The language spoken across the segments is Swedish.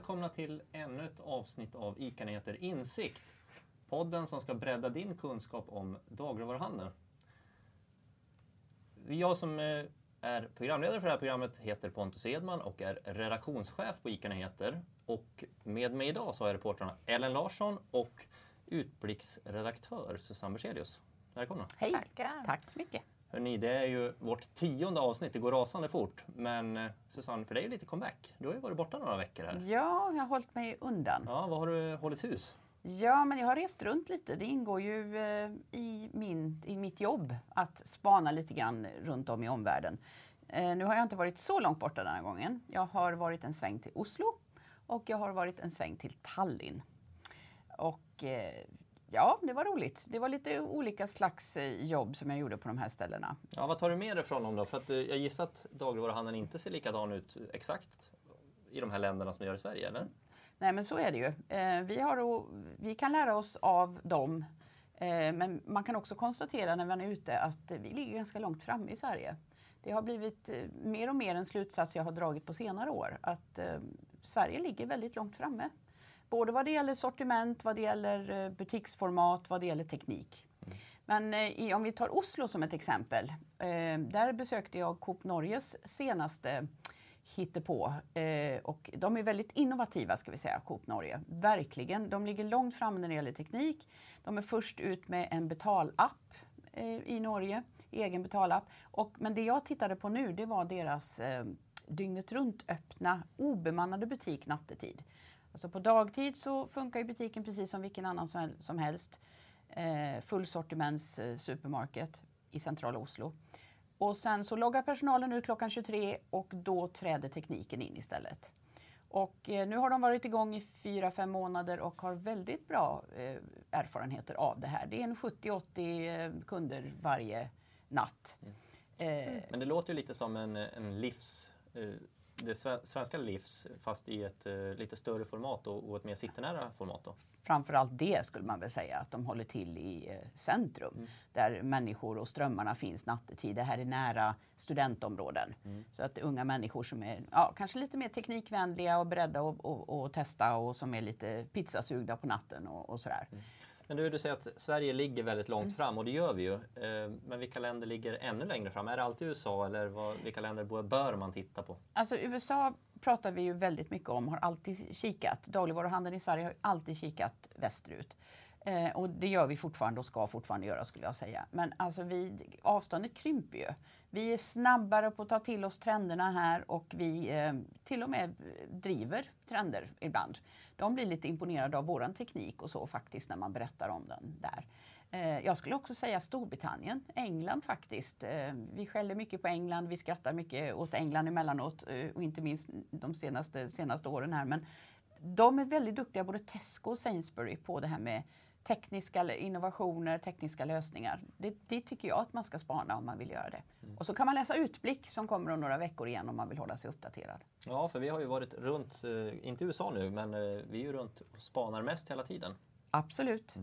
välkomna till ännu ett avsnitt av ICA-nyheter Insikt. Podden som ska bredda din kunskap om dagligvaruhandeln. Jag som eh, är programledare för det här programmet heter Pontus Edman och är redaktionschef på ICA-nyheter. Och med mig idag så har jag reportrarna Ellen Larsson och utblicksredaktör Susanne Berzelius. Välkomna! Hej! Tackar. Tack så mycket! Hörrni, det är ju vårt tionde avsnitt, det går rasande fort. Men eh, Susanne, för dig är det lite comeback. Du har ju varit borta några veckor här. Ja, jag har hållit mig undan. Ja, vad har du hållit hus? Ja, men jag har rest runt lite. Det ingår ju eh, i, min, i mitt jobb att spana lite grann runt om i omvärlden. Eh, nu har jag inte varit så långt borta den här gången. Jag har varit en sväng till Oslo och jag har varit en sväng till Tallinn. Och ja, det var roligt. Det var lite olika slags eh, jobb som jag gjorde på de här ställena. Ja, vad tar du med dig från dem då? För att eh, jag gissar att dagligvaruhandeln inte ser likadan ut exakt i de här länderna som gör i Sverige, eller? Nej, men så är det ju. Eh, vi, har, vi kan lära oss av dem. Eh, men man kan också konstatera när man är ute att eh, vi ligger ganska långt framme i Sverige. Det har blivit eh, mer och mer en slutsats jag har dragit på senare år. Att eh, Sverige ligger väldigt långt framme. Både vad det gäller sortiment, vad det gäller eh, butiksformat, vad det gäller teknik. Men eh, i, om vi tar Oslo som ett exempel. Eh, där besökte jag Coop Norges senaste hittepå. Eh, och de är väldigt innovativa ska vi säga, Coop Norge. Verkligen. De ligger långt fram när det gäller teknik. De är först ut med en betalapp eh, i Norge, egen betalapp. Och, men det jag tittade på nu det var deras eh, dygnet runt öppna obemannade butik nattetid. Alltså på dagtid så funkar ju butiken precis som vilken annan som hel- som helst. Eh, fullsortiments eh, supermarket i centrala Oslo. Och sen så loggar personalen ut klockan 23 och då träder tekniken in istället. Och eh, nu har de varit igång i 4-5 månader och har väldigt bra eh, erfarenheter av det här. Det är en 70-80 eh, kunder varje natt. Eh, Men det låter ju lite som en, en livs... Det sve- svenska livs, fast i ett eh, lite större format och, ett mer citynära format. Då. framförallt det skulle man väl säga, att de håller till i eh, centrum där människor och strömmarna finns nattetid. Det här är nära studentområden. Så att unga människor som är ja, kanske lite mer teknikvänliga och beredda att och, och testa och som är lite pizzasugna på natten och, och sådär. Men du, du säger att Sverige ligger väldigt långt fram och det gör vi ju. Eh, Men vilka länder ligger ännu längre fram? Är det alltid USA eller vad, vilka länder bör man titta på? Alltså USA pratar vi ju väldigt mycket om, har alltid kikat. Dagligvaruhandeln i Sverige har alltid kikat västerut. Eh, och det gör vi fortfarande och ska fortfarande göra skulle jag säga. Men alltså vi, avståndet krymper ju. Vi är snabbare på att ta till oss trenderna här och vi eh, till och med driver trender ibland. De blir lite imponerade av våran teknik och så faktiskt när man berättar om den där. Eh, Jag skulle också säga Storbritannien, England faktiskt. Eh, vi skäller mycket på England, vi skrattar mycket åt England emellanåt eh, och inte minst de senaste, senaste åren här. Men de är väldigt duktiga, både Tesco och Sainsbury, på det här med tekniska innovationer, tekniska lösningar. Det, det tycker jag att man ska spana om man vill göra det. Och så kan man läsa Utblick som kommer om några veckor igen om man vill hålla sig uppdaterad. Ja, för vi har ju varit runt, eh, inte i USA nu, men eh, vi är ju runt och spanar mest hela tiden. Absolut.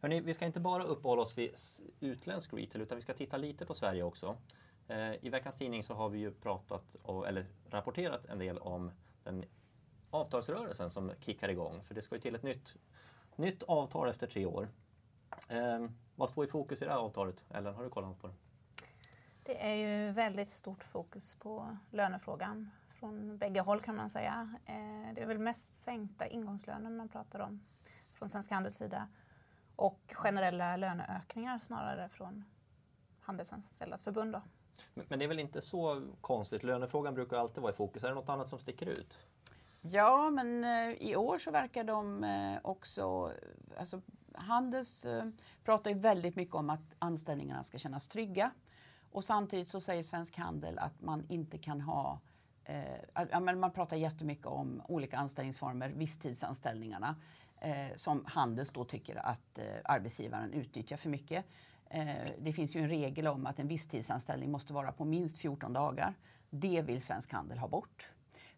Hörrni, vi ska inte bara uppehålla oss vid utländsk retail utan vi ska titta lite på Sverige också. Eh, I veckans tidning så har vi ju pratat och, eller rapporterat en del om den avtalsrörelsen som kickar igång. För det ska ju till ett nytt, nytt avtal efter tre år. Eh, vad står i fokus i det här avtalet? Eller har du kollat på det? Det är ju väldigt stort fokus på lönefrågan från bägge håll kan man säga. Eh, Det är väl mest sänkta ingångslöner man pratar om från Svensk Handels sida och generella löneökningar snarare från Handelsanställdas förbund. Då. Men, men det är väl inte så konstigt? Lönefrågan brukar alltid vara i fokus. Är det något annat som sticker ut? Ja, men eh, i år så verkar de eh, också... Alltså, Handels eh, pratar ju väldigt mycket om att anställningarna ska kännas trygga. Och samtidigt så säger Svensk Handel att man inte kan ha... Eh, ja, men man pratar jättemycket om olika anställningsformer, visstidsanställningarna, eh, som Handels då tycker att eh, arbetsgivaren utnyttjar för mycket. Eh, det finns ju en regel om att en visstidsanställning måste vara på minst 14 dagar. Det vill Svensk Handel ha bort.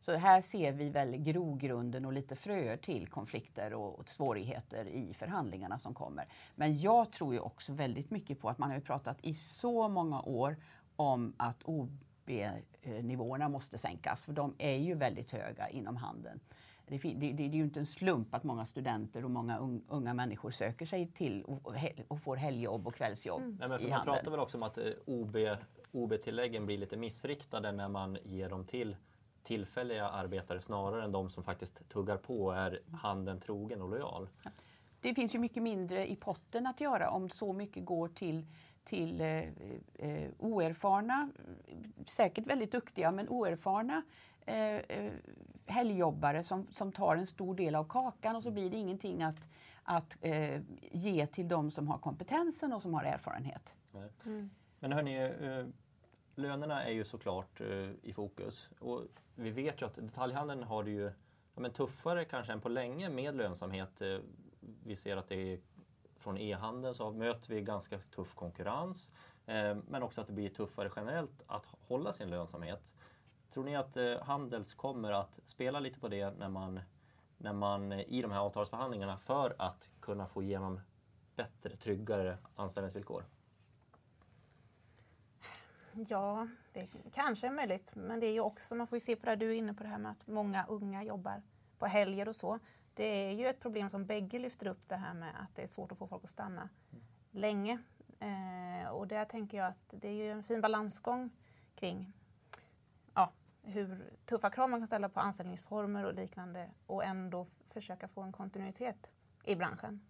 Så här ser vi väl grogrunden och lite fröer till konflikter och och svårigheter i förhandlingarna som kommer. Men jag tror ju också väldigt mycket på att man har ju pratat i så många år om att OB-nivåerna måste sänkas, för de är ju väldigt höga inom handeln. Det, det, det, det är ju inte en slump att många studenter och många un, unga människor söker sig till och, och, hel- och får helgjobb och kvällsjobb Nej, men för i man handeln. pratar väl också om att eh, OB, OB-tilläggen blir lite missriktade när man ger dem till tillfälliga arbetare snarare än de som faktiskt tuggar på och är handeln trogen och lojal. Det finns ju mycket mindre i potten att göra om så mycket går till, till eh, eh, oerfarna, säkert väldigt duktiga, men oerfarna eh, eh, helgjobbare som, som tar en stor del av kakan och så blir det ingenting att, att eh, ge till de som har kompetensen och som har erfarenhet. Nej. Men hörni, eh, lönerna är ju såklart eh, i fokus. Och vi vet ju att detaljhandeln har det ju ja, men tuffare kanske än på länge med lönsamhet. Eh, vi ser att det är från e-handeln så möter vi ganska tuff konkurrens. eh, Men också att det blir tuffare generellt att hålla sin lönsamhet. Tror ni att eh, Handels kommer att spela lite på det när man, när man eh, i de här avtalsförhandlingarna för att kunna få igenom bättre, tryggare anställningsvillkor? Ja, det kanske är möjligt. Men det är ju också, man får ju se på det du är inne på det här med att många unga jobbar på helger och så. Det är ju ett problem som bägge lyfter upp det här med att det är svårt att få folk att stanna länge. Eh, och där tänker jag att det är ju en fin balansgång kring ja, hur tuffa krav man kan ställa på anställningsformer och liknande och ändå försöka få en kontinuitet i branschen.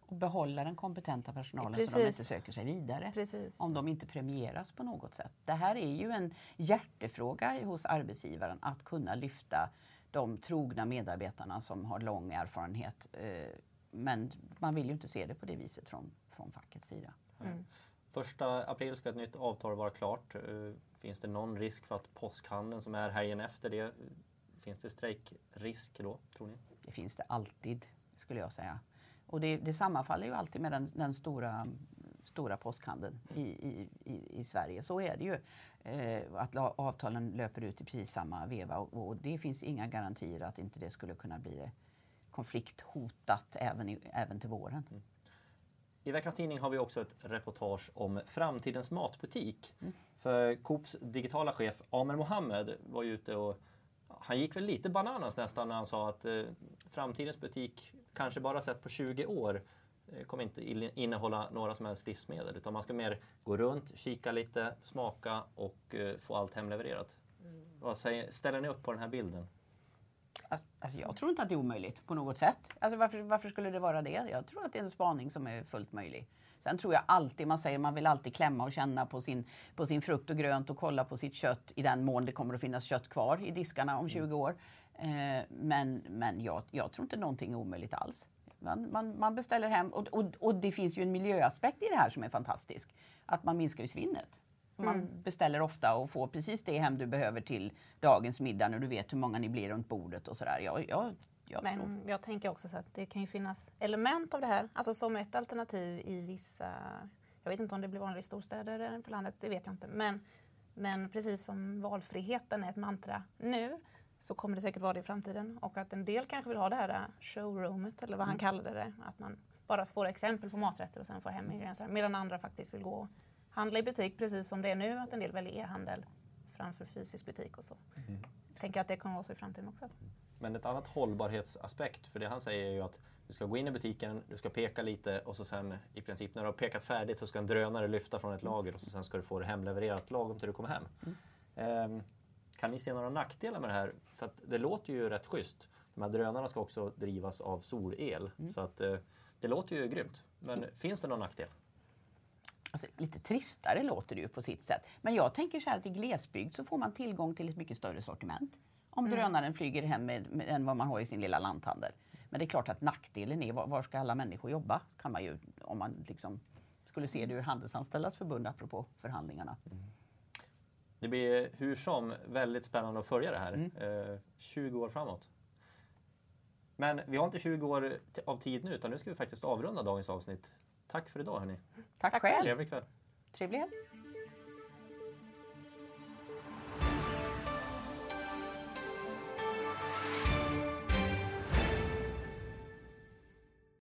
Och behålla den kompetenta personalen så Precis. de inte söker sig vidare. Precis. om de inte premieras på något sätt. Det här är ju en hjärtefråga hos arbetsgivaren att kunna lyfta de trogna medarbetarna som har lång erfarenhet. Eh, Men man vill ju inte se det på det viset från, från fackets sida. Mm. Första april ska ett nytt avtal vara klart. Eh, Finns det någon risk för att påskhandeln som är helgen efter det, eh, finns det strejkrisk då, tror ni? Det finns det alltid, skulle jag säga. Och det, det sammanfaller ju alltid med den, den stora, stora påskhandeln i, i, i, i Sverige. Så är det ju. Eh, att avtalen löper ut i precis samma veva och, och det finns inga garantier att inte det skulle kunna bli konflikthotat även, i, även till våren. I veckans tidning har vi också ett reportage om framtidens matbutik. För Coops digitala chef Amer Mohammed var ju ute och han gick väl lite bananas nästan när han sa att eh, framtidens butik, kanske bara sett på 20 år, eh, kommer inte innehålla några som helst livsmedel. Utan man ska mer gå runt, kika lite, smaka och eh, få allt hemlevererat. Vad säger, ställer ni upp på den här bilden? Alltså, Alltså jag tror inte att det är omöjligt på något sätt. Alltså varför, varför skulle det vara det? Jag tror att det är en spaning som är fullt möjlig. Sen tror jag alltid, man säger man vill alltid klämma och känna på sin, på sin frukt och grönt och kolla på sitt kött i den mån det kommer att finnas kött kvar i diskarna om 20 år. Eh, men men jag, jag tror inte någonting är omöjligt alls. Man, man, man beställer hem och, och, och det finns ju en miljöaspekt i det här som är fantastisk. Att man minskar ju svinnet. Man beställer ofta och får precis det hem du behöver till dagens middag när du vet hur många ni blir runt bordet och sådär. Jag, jag, jag tror. Men jag tänker också så att det kan ju finnas element av det här, alltså som ett alternativ i vissa, jag vet inte om det blir vanligt i storstäder eller på landet, det vet jag inte. Men, men precis som valfriheten är ett mantra nu så kommer det säkert vara det i framtiden. Och att en del kanske vill ha det här äh, showroomet eller vad han kallade det. Att man bara får exempel på maträtter och sen får hem ingredienser. Medan andra faktiskt vill gå och handla i butik precis som det är nu. Att en del väljer e-handel framför fysisk butik och så. Jag tänker att det kommer vara så i framtiden också. Men ett annat hållbarhetsaspekt, för det han säger är ju att du ska gå in i butiken, du ska peka lite och så sen i princip när du har pekat färdigt så ska en drönare lyfta från ett lager och så sen ska du få det hemlevererat lagom till du kommer hem. Ehm, kan ni se några nackdelar med det här? För det låter ju rätt schysst. De här drönarna ska också drivas av solel. Så att eh, det låter ju grymt. Men finns det någon nackdel? Alltså, lite tristare låter det ju på sitt sätt. Men jag tänker så här att i glesbygd så får man tillgång till ett mycket större sortiment. Om drönaren flyger hem med, med, än vad man har i sin lilla lanthandel. Men det är klart att nackdelen är var, var ska alla människor jobba? Kan man ju, om man liksom skulle se det ur Handelsanställdas förbund apropå förhandlingarna. Det blir hur som väldigt spännande att följa det här. Eh, 20 år framåt. Men vi har inte 20 år av tid nu utan nu ska vi faktiskt avrunda dagens avsnitt. Tack för idag hörni. Tack, Tack själv! Trevlig kväll. Trevlig helg!